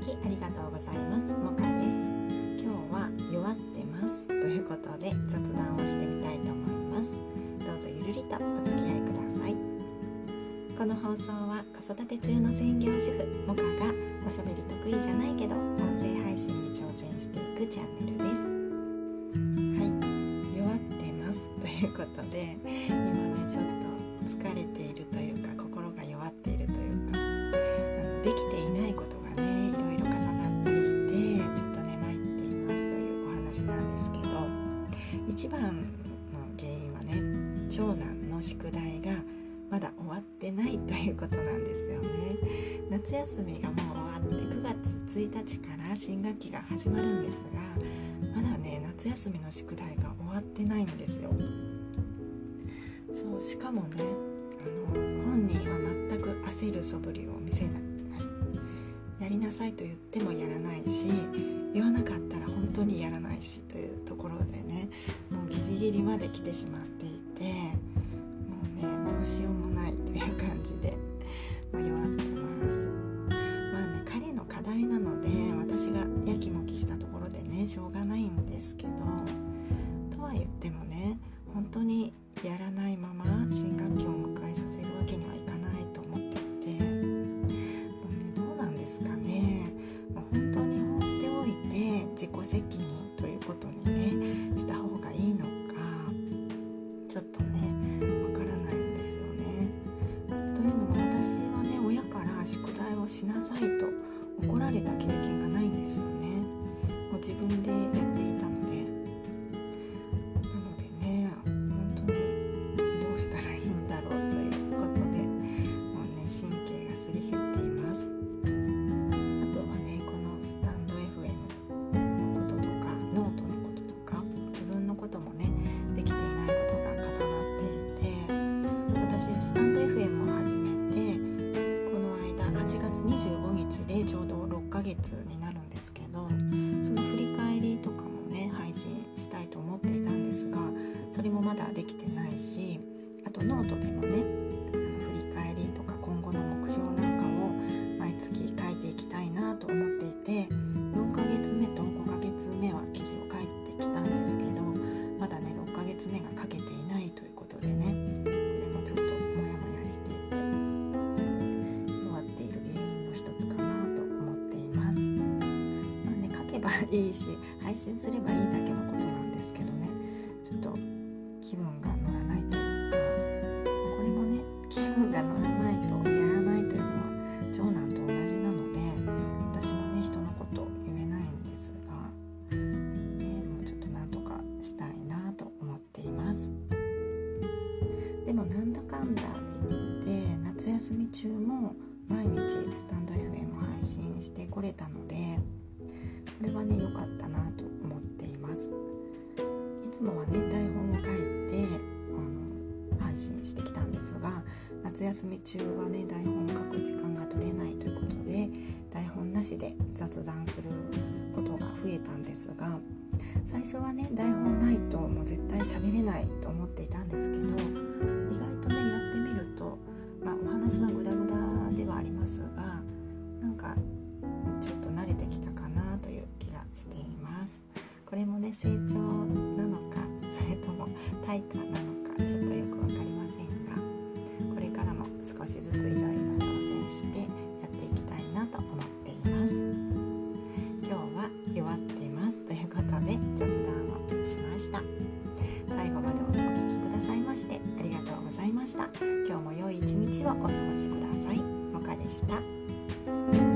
きありがとうございます。もかです。今日は弱ってます。ということで雑談をしてみたいと思います。どうぞゆるりとお付き合いください。この放送は子育て中の専業主婦。もかがおしゃべり得意じゃないけど音声配信に挑戦していくチャンネルです。はい。弱ってます。ということで一番の原因はね長男の宿題がまだ終わってないということなんですよね。夏休みがもう終わって9月1日から新学期が始まるんですがまだね夏休みの宿題が終わってないんですよ。そうしかもねあの本人は全く焦る素振りを見せない。やりなさいと言ってもやらないし言わなかったら本当にやらないしというところでねもうギリギリまで来てしまっていてもうねどうしようもないという感じで、まあ、弱ってます。まあね彼の課題なので私がやきもきしたところでねしょうがないんですけどとは言ってもね本当にやらないまま自己責任ということにね月25日でちょうど6ヶ月になるんですけどその振り返りとかもね配信したいと思っていたんですがそれもまだできてないしあとノートでもねあの振り返りとかいいし配信すればいいだけのことなんですけどね。ちょっと気分が乗らないというかこれもね気分が乗らないとやらないというのは長男と同じなので私もね人のこと言えないんですが、ね、もうちょっとなんとかしたいなと思っています。でもなんだかんだ言って夏休み中も毎日スタンド FM 配信してこれたのでこれはね良かったなと思っています。いつもはね台本を書いてあの配信してきたんですが夏休み中はね台本を書く時間が取れないということで台本なしで雑談することが増えたんですが最初はね台本ないともう絶対喋れないと思っていたんですけど意外とねやってみると、まあ、お話はグダグダではありますがなんかこれもね成長なのかそれとも対価なのかちょっとよく分かりませんがこれからも少しずついろいろ挑戦してやっていきたいなと思っています。今日は弱っています。ということで雑談をしました。最後までお聴きくださいましてありがとうございました。今日も良い一日をお過ごしください。もかでした。